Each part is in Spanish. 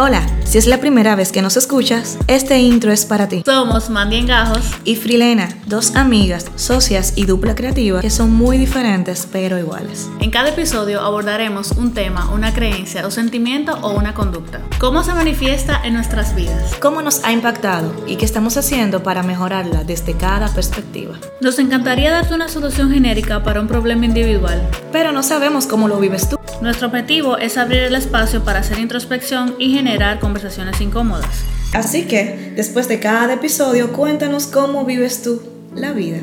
Hola, si es la primera vez que nos escuchas, este intro es para ti. Somos Mandy Engajos y Frilena, dos amigas, socias y dupla creativa que son muy diferentes pero iguales. En cada episodio abordaremos un tema, una creencia o sentimiento o una conducta. ¿Cómo se manifiesta en nuestras vidas? ¿Cómo nos ha impactado y qué estamos haciendo para mejorarla desde cada perspectiva? Nos encantaría darte una solución genérica para un problema individual, pero no sabemos cómo lo vives tú. Nuestro objetivo es abrir el espacio para hacer introspección y generar generar conversaciones incómodas. Así que, después de cada episodio, cuéntanos cómo vives tú la vida.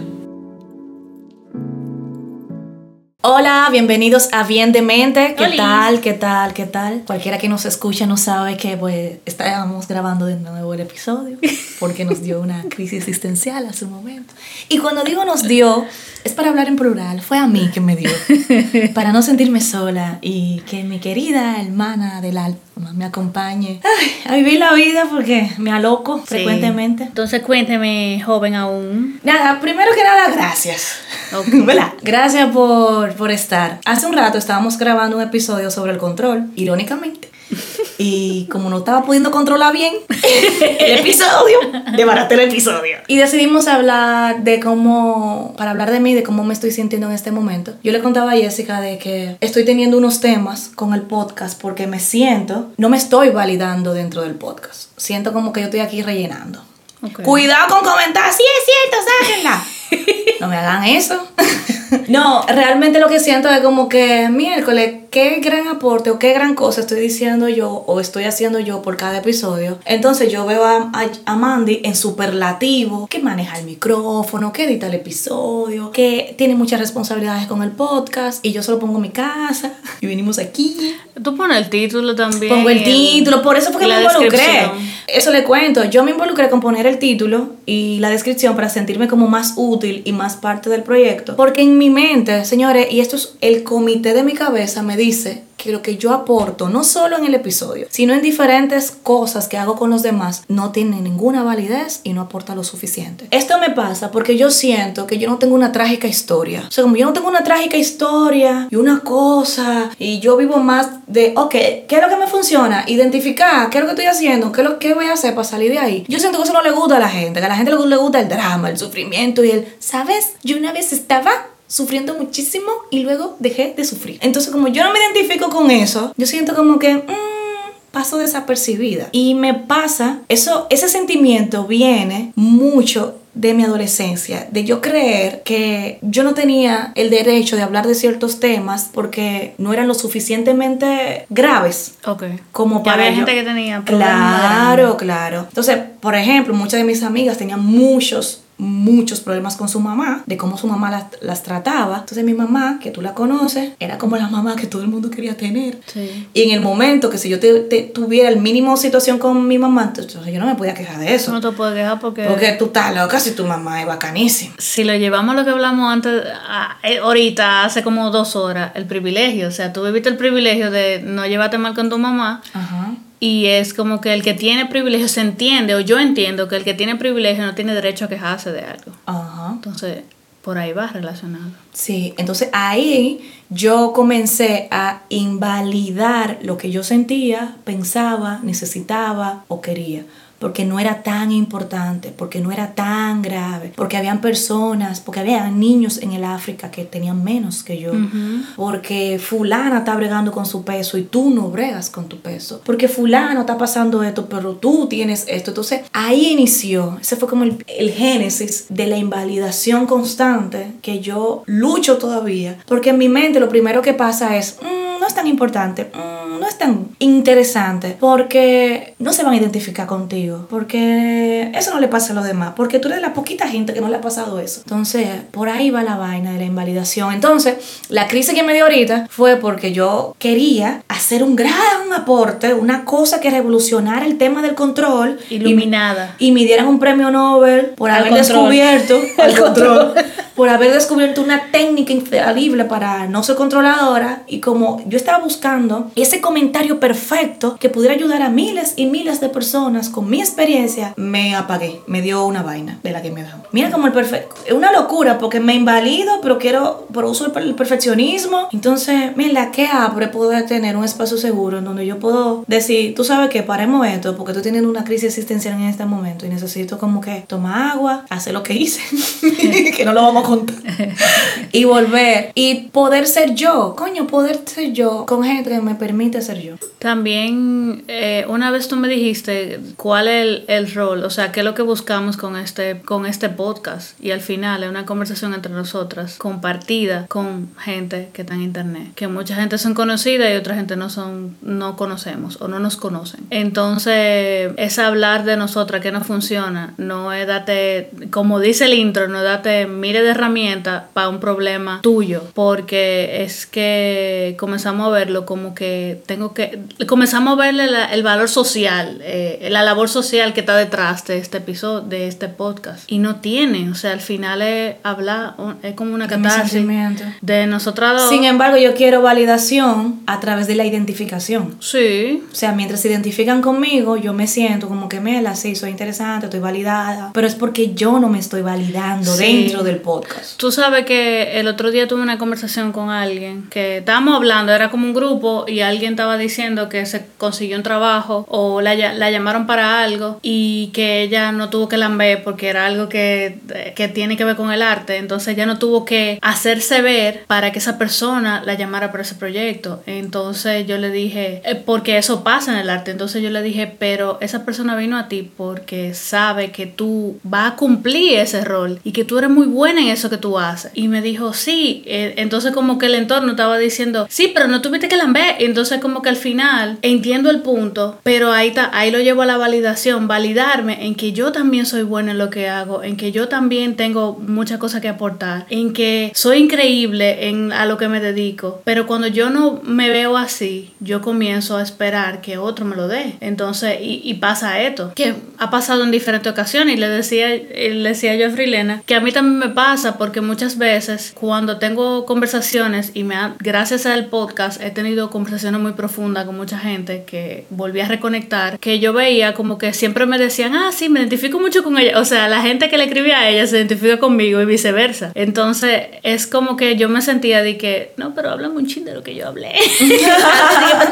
Hola, bienvenidos a Bien de Mente. ¿Qué tal? ¿Qué tal? ¿Qué tal? Cualquiera que nos escucha no sabe que pues estábamos grabando de nuevo el episodio porque nos dio una crisis existencial a su momento. Y cuando digo nos dio, es para hablar en plural, fue a mí que me dio, para no sentirme sola y que mi querida hermana del alma me acompañe a vivir la vida porque me aloco frecuentemente. Entonces cuénteme, joven aún. Nada, primero que nada, gracias. Gracias por, por estar. Hace un rato estábamos grabando un episodio sobre el control, irónicamente. Y como no estaba pudiendo controlar bien el episodio, debaraté el episodio. Y decidimos hablar de cómo, para hablar de mí, de cómo me estoy sintiendo en este momento. Yo le contaba a Jessica de que estoy teniendo unos temas con el podcast porque me siento, no me estoy validando dentro del podcast. Siento como que yo estoy aquí rellenando. Cuidado con comentar, sí es cierto, sáquenla. no me hagan eso. no, realmente lo que siento es como que miércoles, qué gran aporte o qué gran cosa estoy diciendo yo o estoy haciendo yo por cada episodio. Entonces yo veo a, a, Mandy en superlativo, que maneja el micrófono, que edita el episodio, que tiene muchas responsabilidades con el podcast y yo solo pongo mi casa y venimos aquí. Tú pones el título también. Pongo el título, por eso fue que me involucré. Eso le cuento, yo me involucré con poner el título y la descripción para sentirme como más útil y más parte del proyecto. Porque en mi mente, señores, y esto es el comité de mi cabeza, me dice que lo que yo aporto, no solo en el episodio, sino en diferentes cosas que hago con los demás, no tiene ninguna validez y no aporta lo suficiente. Esto me pasa porque yo siento que yo no tengo una trágica historia. O sea, como yo no tengo una trágica historia y una cosa, y yo vivo más de, ok, ¿qué es lo que me funciona? Identificar qué es lo que estoy haciendo, qué es lo que voy a hacer para salir de ahí. Yo siento que eso no le gusta a la gente, que a la gente le gusta el drama, el sufrimiento y el, ¿sabes? Yo una vez estaba sufriendo muchísimo y luego dejé de sufrir. Entonces, como yo no me identifico con eso, yo siento como que... Mm, paso desapercibida. Y me pasa, eso, ese sentimiento viene mucho de mi adolescencia, de yo creer que yo no tenía el derecho de hablar de ciertos temas porque no eran lo suficientemente graves. Ok. Como para. había gente que tenía Claro, claro. Entonces, por ejemplo, muchas de mis amigas tenían muchos muchos problemas con su mamá, de cómo su mamá las, las, trataba. Entonces mi mamá, que tú la conoces, era como la mamá que todo el mundo quería tener. Sí. Y en el momento que si yo te, tuviera el mínimo situación con mi mamá, entonces yo no me podía quejar de eso. No te puedes quejar porque... Porque tú estás loca si tu mamá es bacanísima. Si lo llevamos a lo que hablamos antes, eh, ahorita, hace como dos horas, el privilegio. O sea, tú viviste el privilegio de no llevarte mal con tu mamá. Ajá y es como que el que tiene privilegio se entiende, o yo entiendo que el que tiene privilegio no tiene derecho a quejarse de algo. Ajá. Entonces, por ahí va relacionado. Sí, entonces ahí yo comencé a invalidar lo que yo sentía, pensaba, necesitaba o quería porque no era tan importante, porque no era tan grave, porque habían personas, porque había niños en el África que tenían menos que yo, porque fulana está bregando con su peso y tú no bregas con tu peso, porque fulano está pasando esto, pero tú tienes esto. Entonces ahí inició, ese fue como el, génesis de la invalidación constante que yo lucho todavía, porque en mi mente lo primero que pasa es, mm, no es tan importante. Mm, no es tan interesante porque no se van a identificar contigo, porque eso no le pasa a los demás, porque tú eres la poquita gente que no le ha pasado eso. Entonces, por ahí va la vaina de la invalidación. Entonces, la crisis que me dio ahorita fue porque yo quería hacer un gran aporte, una cosa que revolucionara el tema del control. Iluminada. Y, me dieran un premio Nobel por haber descubierto el control por haber descubierto una técnica infalible para no ser controladora y como yo estaba buscando ese comentario perfecto que pudiera ayudar a miles y miles de personas con mi experiencia, me apagué, me dio una vaina de la que me da. Mira como el perfecto, es una locura porque me invalido, pero quiero, por uso el perfeccionismo. Entonces, mira, qué abre poder tener un espacio seguro en donde yo puedo decir, tú sabes que paremos esto porque tú tienes una crisis existencial en este momento y necesito como que tomar agua, hacer lo que hice, que no lo vamos a contar, y volver y poder ser yo, coño, poder ser yo con gente que me permite ser yo. También, eh, una vez tú me dijiste cuál es el, el, rol, o sea, qué es lo que buscamos con este, con este podcast. Y al final es una conversación entre nosotras, compartida con gente que está en internet. Que mucha gente son conocida y otra gente no son, no conocemos o no nos conocen. Entonces, es hablar de nosotras que no funciona, no es date, como dice el intro, no date mire de herramientas para un problema tuyo. Porque es que comenzamos a verlo como que tengo que comenzamos a verle el valor social, eh, la labor social que está detrás de este episodio, de este podcast. Y no tiene, o sea, al final es hablar, es como una catarsis de nosotras dos. Sin embargo, yo quiero validación a través de la identificación. Sí. O sea, mientras se identifican conmigo, yo me siento como que me la sí, soy interesante, estoy validada, pero es porque yo no me estoy validando dentro del podcast. Tú sabes que el otro día tuve una conversación con alguien que estábamos hablando, era como un grupo y alguien estaba diciendo que se consiguió un trabajo o la, la llamaron para algo y que ella no tuvo que lamber porque era algo que, que tiene que ver con el arte, entonces ella no tuvo que hacerse ver para que esa persona la llamara para ese proyecto. Entonces yo le dije, eh, porque eso pasa en el arte, entonces yo le dije, pero esa persona vino a ti porque sabe que tú vas a cumplir ese rol y que tú eres muy buena en eso que tú haces. Y me dijo, sí, eh, entonces como que el entorno estaba diciendo, sí, pero no tuviste que lamber. Entonces como que al final entiendo el punto, pero ahí, ahí lo llevo a la validación, validarme en que yo también soy buena en lo que hago, en que yo también tengo muchas cosas que aportar, en que soy increíble en a lo que me dedico, pero cuando yo no me veo así, yo comienzo a esperar que otro me lo dé. Entonces, y, pasa esto, que ha pasado en diferentes ocasiones y le decía, le decía yo a Frilena que a mí también me pasa porque muchas veces cuando tengo conversaciones y me gracias al podcast he tenido conversaciones muy profundas con mucha gente que volví a reconectar, que yo veía como que siempre me decían, ah, sí, me identifico mucho con ella. O sea, la gente que le escribía a ella se identifica conmigo y viceversa. Entonces, es como que yo me sentía de que, no, pero hablan un chin de lo que yo hablé. un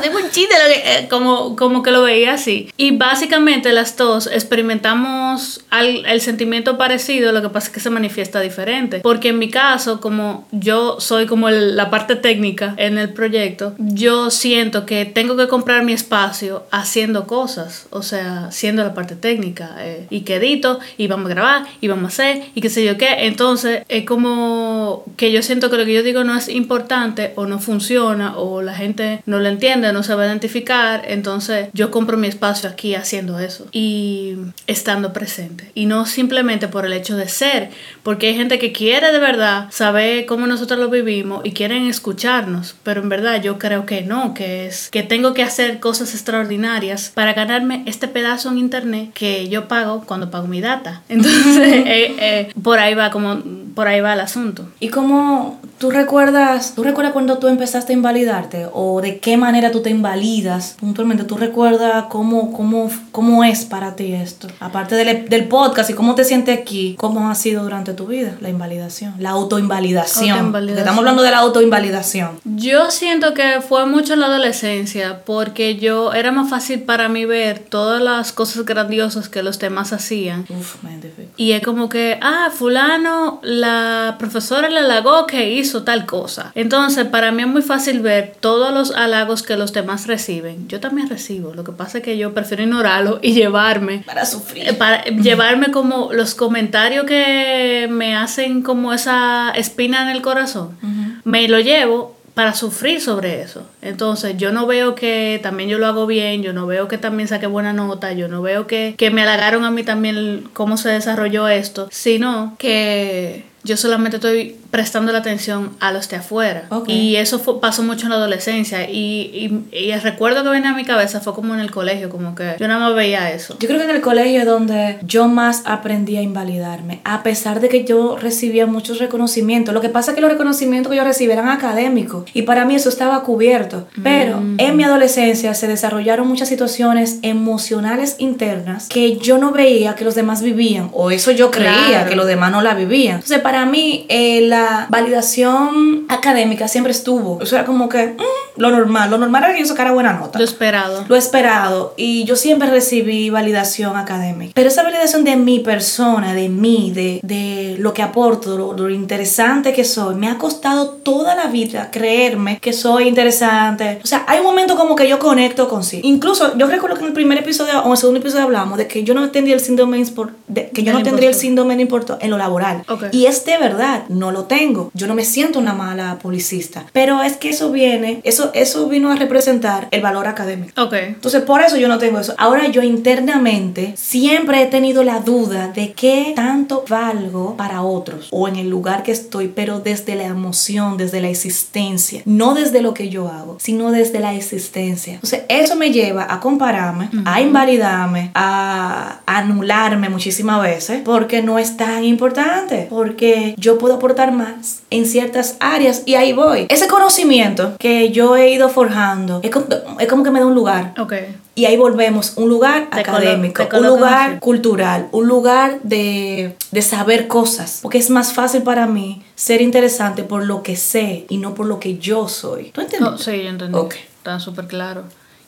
de lo que, eh, como, como que lo veía así. Y básicamente las dos experimentamos el sentimiento parecido, lo que pasa es que se manifiesta diferente. Porque en mi caso, como yo soy como la parte técnica en el proyecto, yo siento que tengo que comprar mi espacio haciendo cosas, o sea, siendo la parte técnica, eh, y que edito, y vamos a grabar, y vamos a hacer, y qué sé yo qué. Entonces, es como que yo siento que lo que yo digo no es importante, o no funciona, o la gente no lo entiende, no se va a identificar, entonces yo compro mi espacio aquí haciendo eso, y estando presente, y no simplemente por el hecho de ser, porque hay gente que quiere de verdad saber cómo nosotros lo vivimos y quieren escucharnos, pero en verdad yo creo que no, que es que tengo que hacer cosas extraordinarias para ganarme este pedazo en internet que yo pago cuando pago mi data. Entonces, eh, eh, por ahí va como por ahí va el asunto. ¿Y cómo tú recuerdas, tú recuerdas cuando tú empezaste a invalidarte o de qué manera tú te invalidas puntualmente? ¿Tú recuerdas cómo, cómo, cómo es para ti esto? Aparte del, del podcast y cómo te sientes aquí, ¿cómo ha sido durante tu vida la invalidación, la autoinvalidación? Estamos hablando de la autoinvalidación. Yo siento que fue mucho en la adolescencia porque yo era más fácil para mí ver todas las cosas grandiosas que los demás hacían. Uf, y es como que, ah, fulano la profesora le halagó que hizo tal cosa. Entonces, para mí es muy fácil ver todos los halagos que los demás reciben. Yo también recibo. Lo que pasa es que yo prefiero ignorarlo y llevarme. Para sufrir. Eh, para llevarme como los comentarios que me hacen como esa espina en el corazón. Me lo llevo para sufrir sobre eso. Entonces, yo no veo que también yo lo hago bien, yo no veo que también saqué buena nota, yo no veo que, que me halagaron a mí también cómo se desarrolló esto, sino que yo solamente estoy prestando la atención a los de afuera. Y eso pasó mucho en la adolescencia. Y, y, el recuerdo que viene a mi cabeza fue como en el colegio, como que yo nada más veía eso. Yo creo que en el colegio es donde yo más aprendí a invalidarme, a pesar de que yo recibía muchos reconocimientos. Lo que pasa es que los reconocimientos que yo recibía eran académicos. Y para mí eso estaba cubierto. Pero mm. en mi adolescencia se desarrollaron muchas situaciones emocionales internas que yo no veía que los demás vivían. O eso yo creía que los demás no la vivían. Entonces, para mí, eh, la validación académica siempre estuvo. O sea, como que mm, lo normal. Lo normal era que yo sacara buena nota. Lo esperado. Lo esperado. Y yo siempre recibí validación académica. Pero esa validación de mi persona, de mí, de, de lo que aporto, lo, lo interesante que soy, me ha costado toda la vida creerme que soy interesante. O sea, hay un momento como que yo conecto con sí. Incluso yo recuerdo que en el primer episodio o en el segundo episodio hablamos de que yo no tendría el síndrome de, que yo no tendría el síndrome de importo en lo laboral. Y es de verdad, no lo tengo. Yo no me siento una mala publicista. Pero es que eso viene, eso, eso vino a representar el valor académico. Ok. Entonces, por eso yo no tengo eso. Ahora yo internamente siempre he tenido la duda de qué tanto valgo para otros o en el lugar que estoy, pero desde la emoción, desde la existencia. No desde lo que yo hago, sino desde la existencia. Entonces, eso me lleva a compararme, a invalidarme, a anularme muchísimas veces porque no es tan importante, porque yo puedo aportar más en ciertas áreas y ahí voy. Ese conocimiento que yo he ido forjando es como, que me da un lugar. Okay. Y ahí volvemos, un lugar académico, un lugar cultural, un lugar de, de, saber cosas. Porque es más fácil para mí ser interesante por lo que sé y no por lo que yo soy. ¿Tú entiendes? Oh, sí, yo entendí. Está súper claro.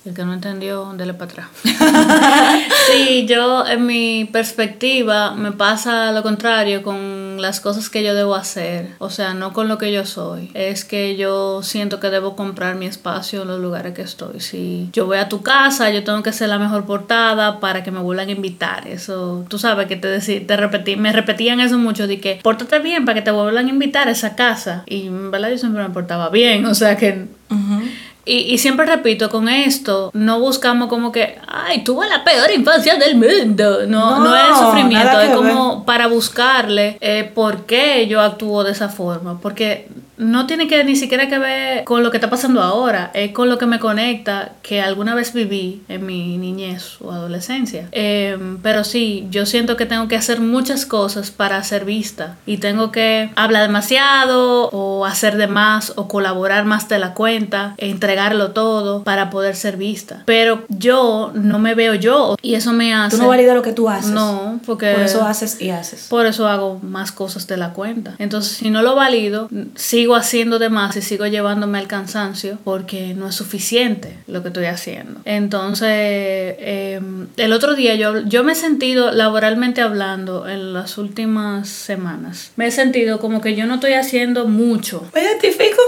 El que no entendió, dele para atrás. sí, yo en mi perspectiva me pasa lo contrario con las cosas que yo debo hacer. O sea, no con lo que yo soy. Es que yo siento que debo comprar mi espacio en los lugares que estoy. Si yo voy a tu casa, yo tengo que ser la mejor portada para que me vuelvan a invitar. Eso, tú sabes que te, decí, te repetí, me repetían eso mucho de que pórtate bien para que te vuelvan a invitar a esa casa. Y en verdad yo siempre me portaba bien. O sea que... Y, y, siempre repito, con esto no buscamos como que, ay, tuve la peor infancia del mundo. No, no, es sufrimiento, es como para buscarle eh, por qué yo actúo de esa forma. Porque no tiene que ni siquiera que ver con lo que está pasando ahora, es con lo que me conecta que alguna vez viví en mi niñez o adolescencia. Em, pero sí, yo siento que tengo que hacer muchas cosas para ser vista y tengo que hablar demasiado o hacer de más o colaborar más de la cuenta e entregarlo todo para poder ser vista. Pero yo no me veo yo y eso me hace... Tú no validas lo que tú haces. No, porque... Por eso haces y haces. Por eso hago más cosas de la cuenta. Entonces, si no lo valido, sí sigo haciendo de más y sigo llevándome al cansancio porque no es suficiente lo que estoy haciendo. Entonces, em, el otro día yo, yo me he sentido laboralmente hablando en las últimas semanas. Me he sentido como que yo no estoy haciendo mucho. Me identifico.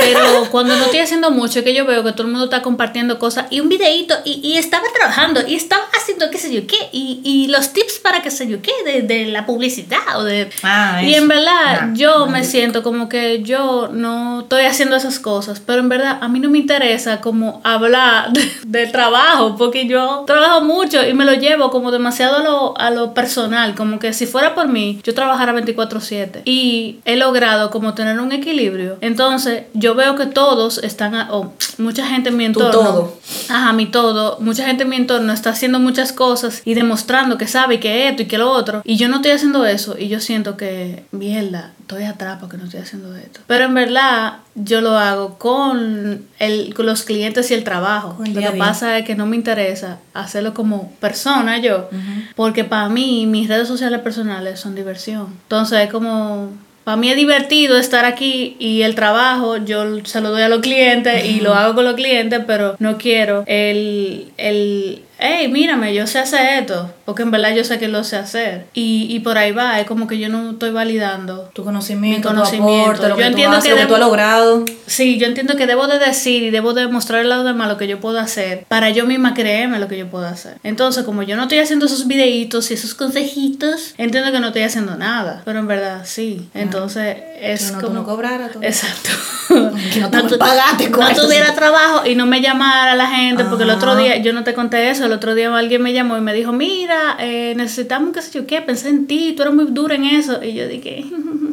Pero cuando no estoy haciendo mucho, es que yo veo que todo el mundo está compartiendo cosas y un videito y, y estaba trabajando y estaba haciendo qué sé yo qué y, y los tips para qué sé yo qué de, de la publicidad o de... Ah, y en verdad yo me siento como que yo no estoy haciendo esas cosas, pero en verdad a mí no me interesa como hablar del trabajo porque yo trabajo mucho y me lo llevo como demasiado a lo, a lo personal, como que si fuera por mí, yo trabajara 24/7 y he logrado como tener un equilibrio. Entonces, yo veo que todos están, o mucha gente en mi entorno. todo. Ajá, mi todo. Mucha gente en mi entorno está haciendo muchas cosas y demostrando que sabe que esto y que lo otro. Y yo no estoy haciendo eso y yo siento que, mierda, estoy atrás porque no estoy haciendo esto. Pero en verdad, yo lo hago con, el, con los clientes y el trabajo. lo que pasa es que no me interesa hacerlo como persona yo, porque para mí mis redes sociales personales son diversión. Entonces es como para mí es divertido estar aquí y el trabajo yo se lo doy a los clientes y lo hago con los clientes, pero no quiero el, el hey, mírame, yo sé hacer esto, porque en verdad yo sé que lo sé hacer. Y, y por ahí va, es como que yo no estoy validando tu conocimiento, mi conocimiento. lo yo que entiendo tú que, lo tú has logrado. Sí, yo entiendo que debo de decir y debo de mostrar a los demás lo que yo puedo hacer para yo misma creerme lo que yo puedo hacer. Entonces, como yo no estoy haendo esos videitos y esos consejitos, entiendo que no estoy haciendo nada, pero en verdad sí. Entonces, es no, como... No cobrara todo. Exacto. que no te pagaste No tuviera trabajo y no me llamara la gente, porque el otro día yo no te conté eso, el otro día alguien me llamó y me dijo, mira, eh, necesitamos qué sé yo qué, pensé en ti, tú eres muy dura en eso. Y yo dije,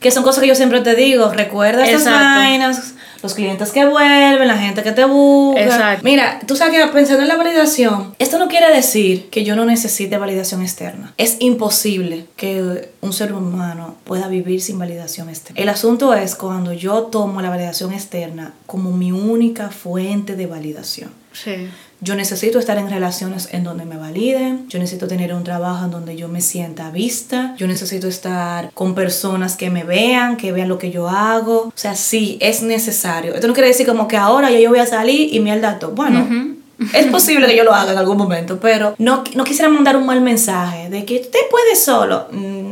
Que son cosas que yo siempre te digo, recuerda esas vainas, los clientes que vuelven, la gente que te busca. Exacto. Mira, tú sabes que pensando en la validación, esto no quiere decir que yo no necesite validación externa. Es imposible que un ser humano pueda vivir sin validación externa. El asunto es cuando yo tomo la validación externa como mi única fuente de validación. Sí. Yo necesito estar en relaciones en donde me validen, yo necesito tener un trabajo en donde yo me sienta vista, yo necesito estar con personas que me vean, que vean lo que yo hago. O sea, sí, es necesario. Esto no quiere decir como que ahora ya yo voy a salir y el dato. Bueno, es posible que yo lo haga en algún momento, pero no, no quisiera mandar un mal mensaje de que usted puede solo.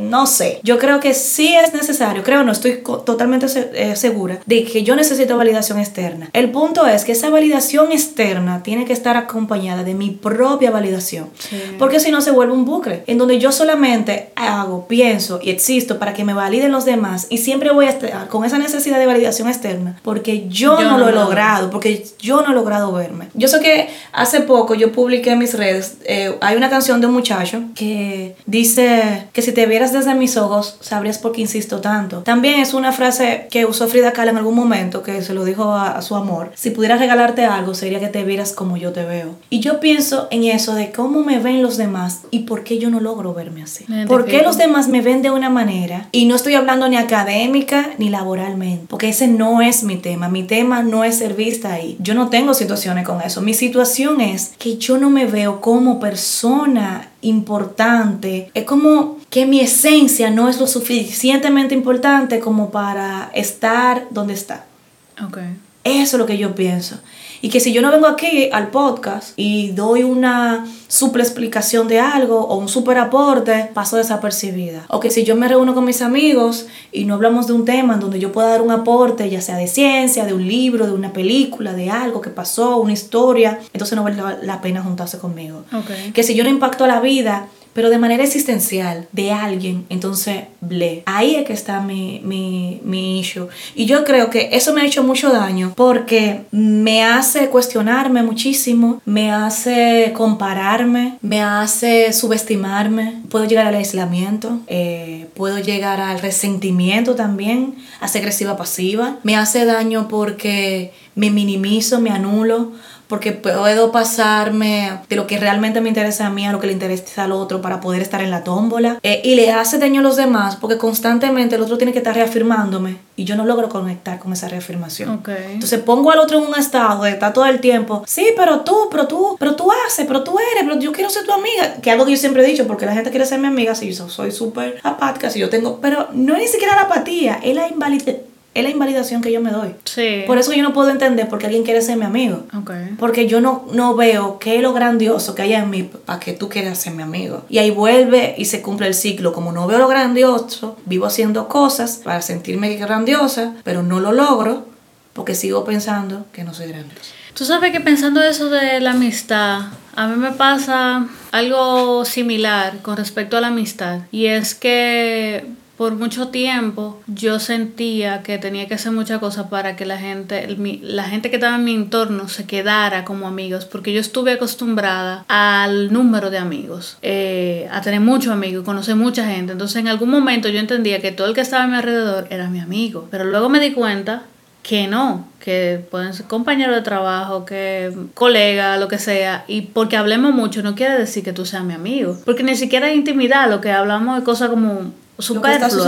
No sé. Yo creo que sí es necesario, creo, no estoy totalmente eh, segura de que yo necesito validación externa. El punto es que esa validación externa tiene que estar acompañada de mi propia validación. Porque si no se vuelve un bucle en donde yo solamente hago, pienso y existo para que me validen los demás y siempre voy a estar con esa necesidad de validación externa porque yo, no, lo he logrado, porque yo no he logrado verme. Yo sé que Hace poco yo publiqué en mis redes, eh, hay una canción de un muchacho que dice que si te vieras desde mis ojos, sabrías por qué insisto tanto. También es una frase que usó Frida Kahlo en algún momento, que se lo dijo a, su amor. Si pudiera regalarte algo, sería que te vieras como yo te veo. Y yo pienso en eso de cómo me ven los demás y por qué yo no logro verme así. ¿Por qué los demás me ven de una manera? Y no estoy hablando ni académica ni laboralmente, porque ese no es mi tema. Mi tema no es ser vista ahí. Yo no tengo situaciones con eso. Mi situación es que yo no me veo como persona importante. Es como que mi esencia no es lo suficientemente importante como para estar donde está. Okay. Eso es lo que yo pienso. Y que si yo no vengo aquí al podcast y doy una super explicación de algo o un super aporte, paso desapercibida. O que si yo me reúno con mis amigos y no hablamos de un tema en donde yo pueda dar un aporte, ya sea de ciencia, de un libro, de una película, de algo que pasó, una historia, entonces no vale la pena juntarse conmigo. Que si yo no impacto a la vida pero de manera existencial de alguien, entonces, ble. Ahí es que está mi, mi, mi issue. Y yo creo que eso me ha hecho mucho daño porque me hace cuestionarme muchísimo, me hace compararme, me hace subestimarme. Puedo llegar al aislamiento, eh, puedo llegar al resentimiento también, a ser agresiva pasiva. Me hace daño porque me minimizo, me anulo porque puedo pasarme de lo que realmente me interesa a mí a lo que le interesa al otro para poder estar en la tómbola. Eh, y le hace daño a los demás porque constantemente el otro tiene que estar reafirmándome y yo no logro conectar con esa reafirmación. Entonces pongo al otro en un estado de estar todo el tiempo, sí, pero tú, pero tú, pero tú haces, pero tú eres, pero yo quiero ser tu amiga, que es algo que yo siempre he dicho, porque la gente quiere ser mi amiga si yo soy súper apática, si yo tengo, pero no es ni siquiera la apatía, es la invalidez es la invalidación que yo me doy. Sí. Por eso yo no puedo entender por qué alguien quiere ser mi amigo. Okay. Porque yo no, no veo qué es lo grandioso que hay en mí para que tú quieras ser mi amigo. Y ahí vuelve y se cumple el ciclo. Como no veo lo grandioso, vivo haciendo cosas para sentirme grandiosa, pero no lo logro porque sigo pensando que no soy grandiosa. Tú sabes que pensando eso de la amistad, a mí me pasa algo similar con respecto a la amistad. Y es que por mucho tiempo yo sentía que tenía que hacer muchas cosas para que la gente, la gente que estaba en mi entorno se quedara como amigos, porque yo estuve acostumbrada al número de amigos, eh, a tener muchos amigos, conocer mucha gente. Entonces en algún momento yo entendía que todo el que estaba a mi alrededor era mi amigo, pero luego me di cuenta que no, que pueden ser compañeros de trabajo, que colega, lo que sea, y porque hablemos mucho no quiere decir que tú seas mi amigo, porque ni siquiera hay intimidad, lo que hablamos de cosas como superfluo.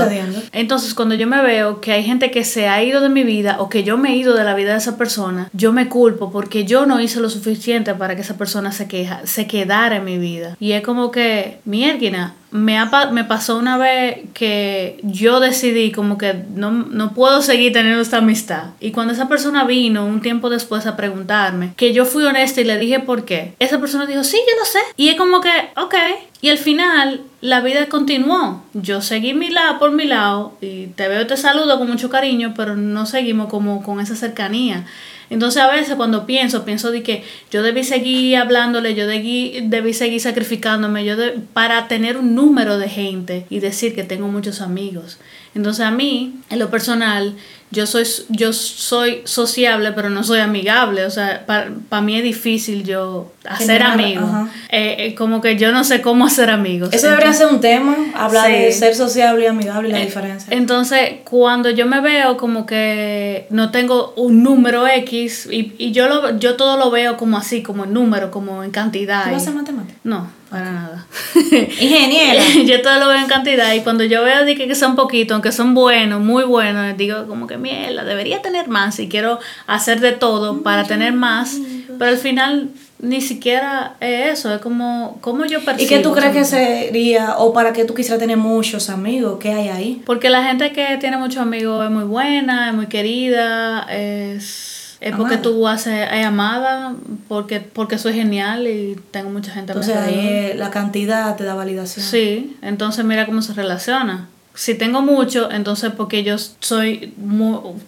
Entonces, cuando yo me veo que hay gente que se ha ido de mi vida o que yo me he ido de la vida de esa persona, yo me culpo porque yo no hice lo suficiente para que esa persona se, queja, se quedara en mi vida. Y es como que, mierda, me, me pasó una vez que yo decidí como que no, no puedo seguir teniendo esta amistad. Y cuando esa persona vino un tiempo después a preguntarme, que yo fui honesta y le dije por qué, esa persona dijo, sí, yo lo sé. Y es como que, ok. Y al final la vida continuó. Yo seguí mi lado por mi lado y te veo, te saludo con mucho cariño, pero no seguimos como con esa cercanía. Entonces a veces cuando pienso, pienso de que yo debí seguir hablándole, yo debí, debí seguir sacrificándome yo para tener un número de gente y decir que tengo muchos amigos. Entonces a mí, en lo personal, yo soy, yo soy sociable, pero no soy amigable. O sea, para mí es difícil yo hacer amigos. Eh, eh, como que yo no sé cómo hacer amigos. Eso debería ser un tema, hablar de ser sociable y amigable y la eh, diferencia. Entonces, cuando yo me veo como que no tengo un número X y, y yo, lo, yo todo lo veo como así, como en número, como en cantidad. ¿Tú vas a matemáticas? No. Para nada. Ingeniera. yo todo lo veo en cantidad y cuando yo veo que, que son poquitos, aunque son buenos, muy buenos, digo como que mierda, debería tener más y quiero hacer de todo para tener más, pero al final ni siquiera es eso, es como, como yo percibo. ¿Y qué tú crees que sería, o para qué tú quisieras tener muchos amigos? ¿Qué hay ahí? Porque la gente que tiene muchos amigos es muy buena, es muy querida, es es porque tú haces amada, porque, porque soy genial y tengo mucha gente Entonces ahí la cantidad te da validación. Sí, entonces mira cómo se relaciona. Si tengo mucho, entonces porque yo soy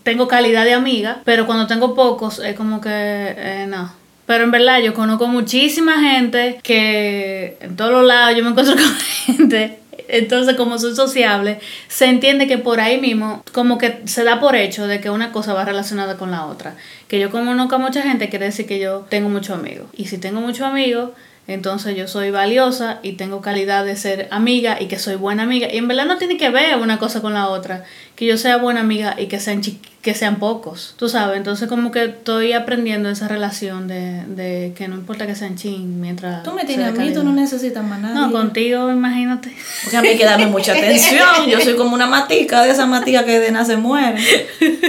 tengo calidad de amiga, pero cuando tengo pocos es como que eh, no. Pero en verdad yo conozco muchísima gente que en todos los lados yo me encuentro con gente entonces, como soy sociable, se entiende que por ahí mismo, como que se da por hecho de que una cosa va relacionada con la otra. Que yo como nunca mucha gente, quiere decir que yo tengo muchos amigos. Y si tengo muchos amigos, entonces yo soy valiosa y tengo calidad de ser amiga y que soy buena amiga. Y en verdad no tiene que ver una cosa con la otra. Que yo sea buena amiga y que sean, que sean pocos. Tú sabes, entonces como que estoy aprendiendo esa relación de, de que no importa que sean ching mientras... Tú me tienes a mí, tú no necesitas más nada. No, contigo imagínate. Porque a mí hay que darme mucha atención. Yo soy como una matica de esa matica que de nace muere.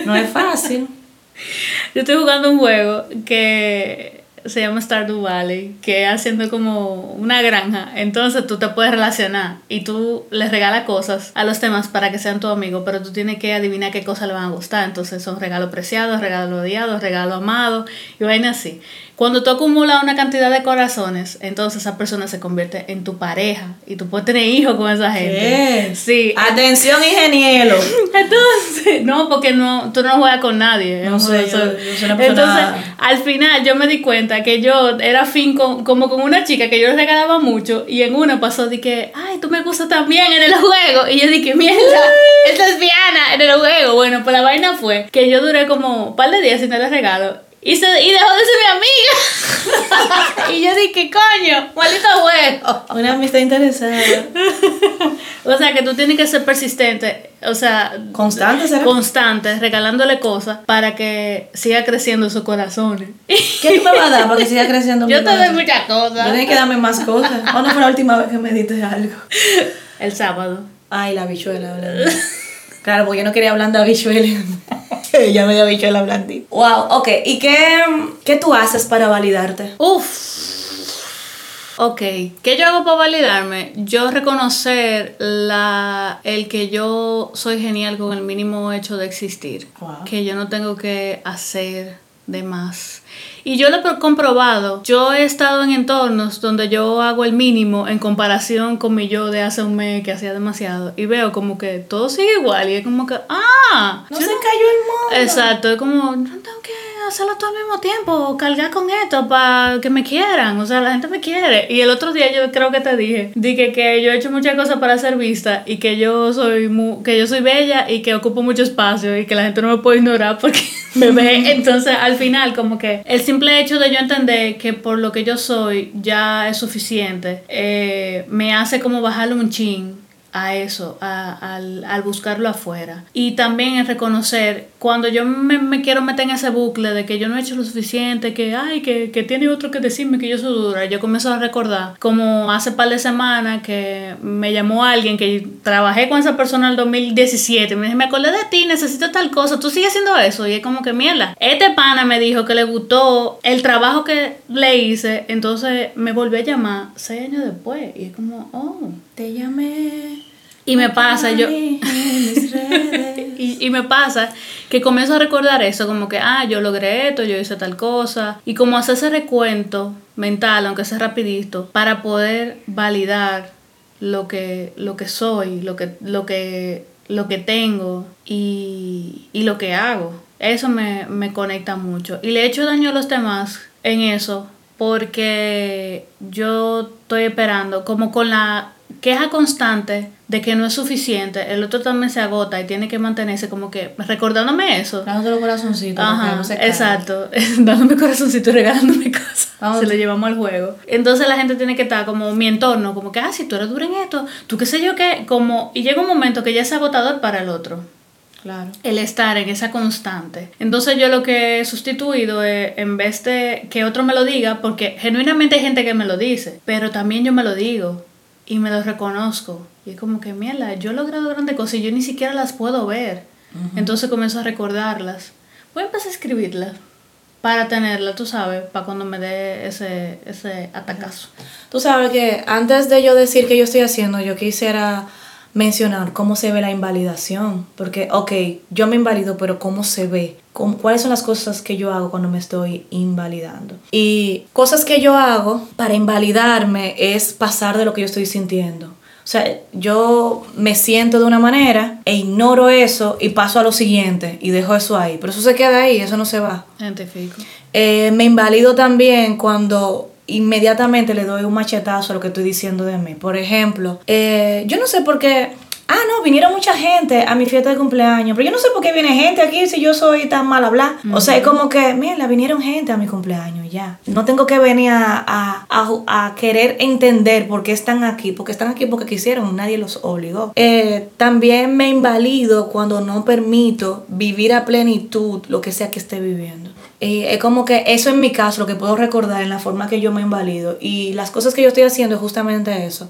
No es fácil. Yo estoy jugando un juego que se llama Stardew Valley, que haciendo como una granja. Entonces tú te puedes relacionar y tú les regalas cosas a los temas para que sean tu amigo, pero tú tienes que adivinar qué cosas le van a gustar. Entonces son regalos preciados, regalos odiados, regalos amados y vaina así. Cuando tú acumulas una cantidad de corazones, entonces esa persona se convierte en tu pareja y tú puedes tener hijos con esa gente. Sí. Atención, ingeniero. Entonces, no, porque no, tú no juegas con nadie. No sé, yo, soy una persona... Entonces, al final yo me di cuenta que yo era fin con, como con una chica que yo le regalaba mucho y en una pasó de que, ay, tú me gustas también en el juego. Y yo dije, mierda, es lesbiana en el juego. Bueno, pues la vaina fue que yo duré como un par de días sin darle regalo y, se, y dejó de ser mi amiga. y yo dije, coño, maldito huevo. Una amistad interesada. o sea, que tú tienes que ser persistente. O sea, constante, ¿será? Constante, regalándole cosas para que siga creciendo sus corazones. ¿Qué tú me vas a dar para que siga creciendo Yo te doy muchas cosas. Tienes que darme más cosas. ¿Cuándo fue la última vez que me diste algo? El sábado. Ay, la bichuela, Claro, porque yo no quería hablar de habichuelas. ya me dio habichuela blandita. Wow, ok. ¿Y qué, qué tú haces para validarte? Uf. Ok, ¿qué yo hago para validarme? Yo reconocer la, el que yo soy genial con el mínimo hecho de existir. Que yo no tengo que hacer de más. Y yo lo he comprobado. Yo he estado en entornos donde yo hago el mínimo en comparación con mi yo de hace un mes que hacía demasiado. Y veo como que todo sigue igual. Y es como que, ah, no se cayó el mundo. Exacto, es como, no tengo que hacerlo todo al mismo tiempo, cargar con esto para que me quieran, o sea, la gente me quiere. Y el otro día yo creo que te dije, dije que yo he hecho muchas cosas para ser vista y que yo soy que yo soy bella y que ocupo mucho espacio y que la gente no me puede ignorar porque me ve. Entonces, al final como que el simple hecho de yo entender que por lo que yo soy ya es suficiente, eh, me hace como bajarle un chin a eso, a, al, al, buscarlo afuera. Y también en reconocer, cuando yo me, me, quiero meter en ese bucle de que yo no he hecho lo suficiente, que, ay, que, que tiene otro que decirme que yo soy dura, yo comienzo a recordar, como hace par de semanas que me llamó alguien que trabajé con esa persona en el 2017, me dice, me acordé de ti, necesito tal cosa, tú sigues haciendo eso, y es como que mierda. Este pana me dijo que le gustó el trabajo que le hice, entonces me volvió a llamar seis años después, y es como, oh, te llamé. Y me pasa, yo. y, y, me pasa que comienzo a recordar eso, como que, ah, yo logré esto, yo hice tal cosa. Y como hacer ese recuento mental, aunque sea rapidito, para poder validar lo que, lo que soy, lo que, lo que, lo que tengo y, y lo que hago. Eso me, me conecta mucho. Y le echo daño a los demás en eso, porque yo estoy esperando, como con la queja constante de que no es suficiente, el otro también se agota y tiene que mantenerse como que recordándome eso. Dándole corazoncito. Ajá, no exacto. dándome corazoncito y regalándome cosas. Se lo llevamos al juego. Entonces la gente tiene que estar como mi entorno, como que, ah, si tú eres duro en esto, tú qué sé yo qué, como, y llega un momento que ya es agotador para el otro. Claro. El estar en esa constante. Entonces yo lo que he sustituido es, en vez de que otro me lo diga, porque genuinamente hay gente que me lo dice, pero también yo me lo digo y me lo reconozco. Y es como que, mierda, yo he logrado grandes cosas y yo ni siquiera las puedo ver. Entonces comienzo a recordarlas. Voy a empezar a escribirlas para tenerla, tú sabes, para cuando me dé ese, ese atacazo. Tú sabes que antes de yo decir que yo estoy haciendo, yo quisiera mencionar cómo se ve la invalidación. Porque, ok, yo me invalido, pero ¿cómo se ve? ¿Cuáles son las cosas que yo hago cuando me estoy invalidando? Y cosas que yo hago para invalidarme es pasar de lo que yo estoy sintiendo. O sea, yo me siento de una manera e ignoro eso y paso a lo siguiente y dejo eso ahí. Pero eso se queda ahí, eso no se va. Identifico. Eh, me invalido también cuando inmediatamente le doy un machetazo a lo que estoy diciendo de mí. Por ejemplo, eh, yo no sé por qué ah, no, vinieron mucha gente a mi fiesta de cumpleaños, pero yo no sé por qué viene gente aquí si yo soy tan mal hablar. O sea, es como que, mira, vinieron gente a mi cumpleaños, ya. No tengo que venir a, a, querer entender por qué están aquí, porque están aquí porque quisieron, nadie los obligó. Eh, también me invalido cuando no permito vivir a plenitud lo que sea que esté viviendo. Y es como que eso en mi caso, lo que puedo recordar en la forma que yo me invalido. Y las cosas que yo estoy haciendo es justamente eso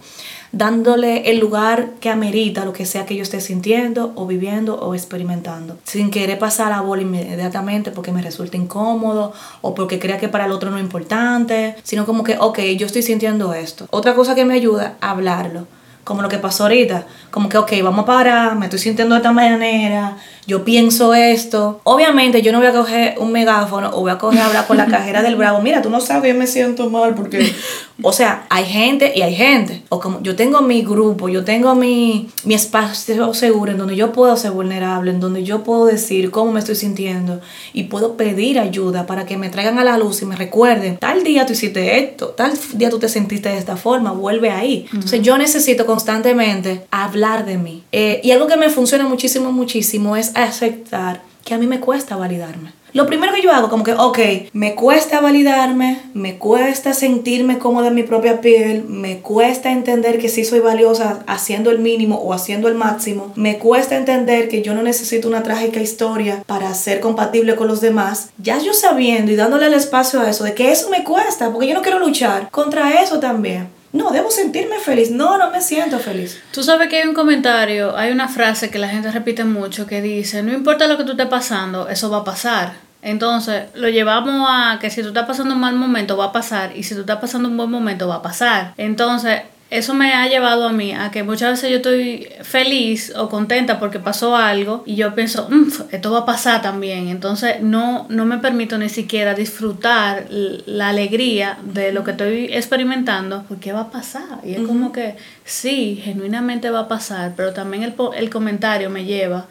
dándole el lugar que amerita lo que sea que yo esté sintiendo o viviendo o experimentando, sin querer pasar a bola inmediatamente porque me resulta incómodo o porque crea que para el otro no es importante, sino como que, ok, yo estoy sintiendo esto. Otra cosa que me ayuda, hablarlo como lo que pasó ahorita, como que, ok, vamos a parar, me estoy sintiendo de esta manera, yo pienso esto. Obviamente yo no voy a coger un megáfono o voy a coger a hablar con la cajera del bravo, mira, tú no sabes, yo me siento mal porque, o sea, hay gente y hay gente. O como yo tengo mi grupo, yo tengo mi, mi espacio seguro en donde yo puedo ser vulnerable, en donde yo puedo decir cómo me estoy sintiendo y puedo pedir ayuda para que me traigan a la luz y me recuerden, tal día tú hiciste esto, tal día tú te sentiste de esta forma, vuelve ahí. Entonces yo necesito constantemente hablar de mí. Eh, y algo que me funciona muchísimo, muchísimo es aceptar que a mí me cuesta validarme. Lo primero que yo hago, como que, ok, me cuesta validarme, me cuesta sentirme cómoda en mi propia piel, me cuesta entender que sí soy valiosa haciendo el mínimo o haciendo el máximo, me cuesta entender que yo no necesito una trágica historia para ser compatible con los demás. Ya yo sabiendo y dándole el espacio a eso, de que eso me cuesta, porque yo no quiero luchar contra eso también no, debo sentirme feliz. No, no me siento feliz. Tú sabes que hay un comentario, hay una frase que la gente repite mucho que dice, no importa lo que tú estés pasando, eso va a pasar. Entonces, lo llevamos a que si tú estás pasando un mal momento va a pasar y si tú estás pasando un buen momento va a pasar. Entonces, eso me ha llevado a mí a que muchas veces yo estoy feliz o contenta porque pasó algo y yo pienso, esto va a pasar también. Entonces no, no me permito ni siquiera disfrutar la alegría de lo que estoy experimentando porque va a pasar. Y es como que sí, genuinamente va a pasar, pero también el, el comentario me lleva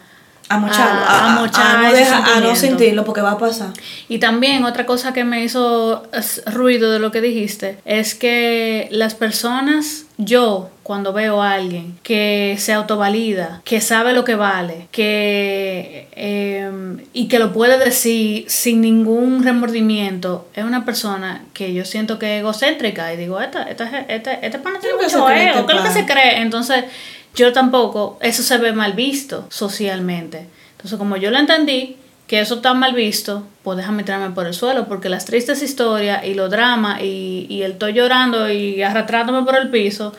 a mocharlo, a, a, a, no sentirlo porque va a pasar. Y también otra cosa que me hizo ruido de lo que dijiste es que las personas, yo cuando veo a alguien que se autovalida, que sabe lo que vale, que em, y que lo puede decir sin ningún remordimiento, es una persona que yo siento que es egocéntrica y digo, esta, esta, esta, esta pana tiene mucho ego, ¿qué es lo que se cree? Entonces yo tampoco, eso se ve mal visto socialmente. Entonces, como yo lo entendí, que eso está mal visto, pues déjame tirarme por el suelo, porque las tristes historias y los dramas y, y el estoy llorando y arrastrándome por el piso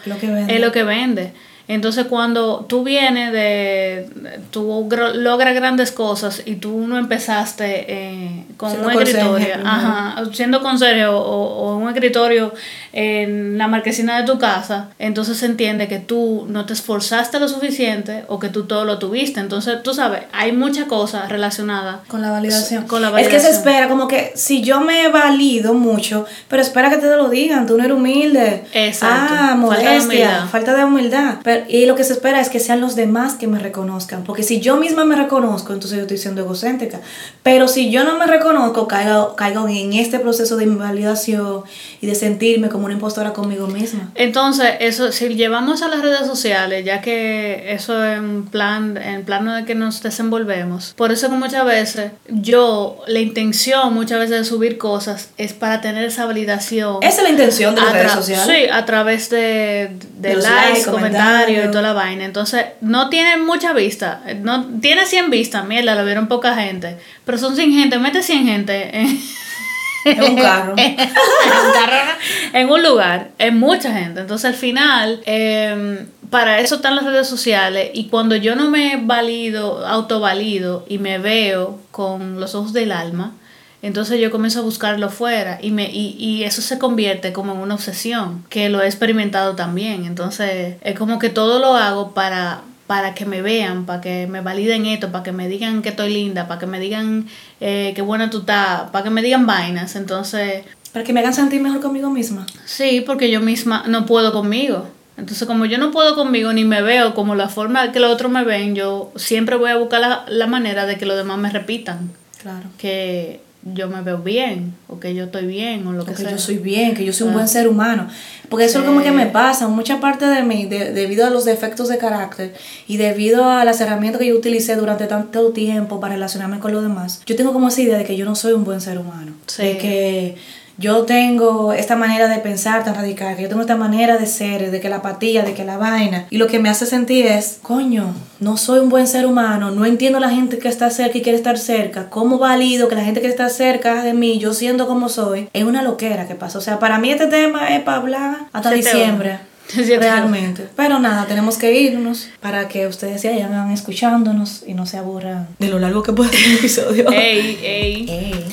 es lo que vende. Entonces cuando tú vienes de, tú logras grandes cosas y tú no empezaste eh, con un escritorio, ajá, siendo conserje o, o, un escritorio en la marquesina de tu casa, entonces se entiende que tú no te esforzaste lo suficiente o que tú todo lo tuviste. Entonces, tú sabes, hay muchas cosas relacionadas con la validación. Con la validación. Es que se espera como que si yo me he valido mucho, pero espera que te lo digan, tú no eres humilde. Exacto. Ah, modestia, falta de humildad. Falta de humildad. Pero y lo que se espera es que sean los demás que me reconozcan. Porque si yo misma me reconozco, entonces yo estoy siendo egocéntrica. Pero si yo no me reconozco, caigo, caigo en este proceso de invalidación y de sentirme como una impostora conmigo misma. Entonces, eso, si llevamos a las redes sociales, ya que eso es en plan, en plano de que nos desenvolvemos, por eso que muchas veces yo, la intención muchas veces de subir cosas es para tener esa validación. Esa es la intención de las redes sociales. Sí, a través de, de, likes, comentarios y toda la vaina. Entonces, no tiene mucha vista. No, tiene 100 vistas, mierda, lo vieron poca gente. Pero son 100 gente, mete 100 gente. En, en un carro. en, un carro en un lugar, en mucha gente. Entonces, al final, em, para eso están las redes sociales. Y cuando yo no me valido, autovalido y me veo con los ojos del alma, entonces yo comienzo a buscarlo fuera y, me, y, y eso se convierte como en una obsesión, que lo he experimentado también. Entonces es como que todo lo hago para, para que me vean, para que me validen esto, para que me digan que estoy linda, para que me digan eh, qué buena tú estás, para que me digan vainas. Entonces... Para que me hagan sentir mejor conmigo misma. Sí, porque yo misma no puedo conmigo. Entonces, como yo no puedo conmigo ni me veo como la forma que los otros me ven, yo siempre voy a buscar la, la manera de que los demás me repitan. Claro. Que yo me veo bien, o que yo estoy bien, o lo que, yo soy bien, que yo soy un buen ser humano. Porque eso es como que me pasa, mucha parte de mí, debido a los defectos de carácter y debido a las herramientas que yo utilicé durante tanto tiempo para relacionarme con los demás, yo tengo como esa idea de que yo no soy un buen ser humano. De que yo tengo esta manera de pensar tan radical, que yo tengo esta manera de ser, de que la apatía, de que la vaina. Y lo que me hace sentir es, coño, no soy un buen ser humano, no entiendo a la gente que está cerca y quiere estar cerca. ¿Cómo valido que la gente que está cerca de mí, yo siendo como soy, es una loquera que pasa? O sea, para mí este tema es para hablar hasta diciembre. Realmente. Pero nada, tenemos que irnos para que ustedes se vayan escuchándonos y no se aburran de lo largo que puede ser el episodio. ey, ey. ey.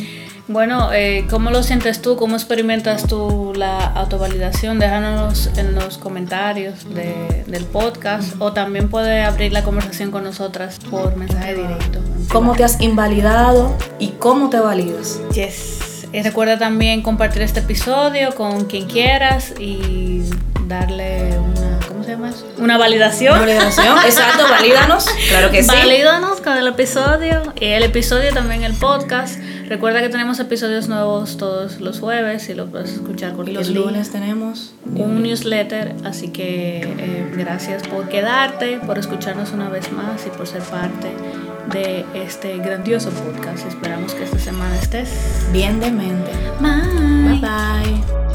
Bueno, eh, ¿cómo lo sientes tú? ¿Cómo experimentas tú la autovalidación? Déjanos en los comentarios del podcast o también puedes abrir la conversación con nosotras por mensaje directo. ¿Cómo te has invalidado y cómo te validas? Yes. Y recuerda también compartir este episodio con quien quieras y darle una, ¿cómo se llama Una validación. Validación, exacto, valídanos. Claro que sí. Valídanos con el episodio y el episodio también el podcast. Recuerda que tenemos episodios nuevos todos los jueves y lo puedes escuchar con los lunes tenemos un newsletter, así que eh, gracias por quedarte, por escucharnos una vez más y por ser parte de este grandioso podcast. Esperamos que esta semana estés bien de mente. Bye bye.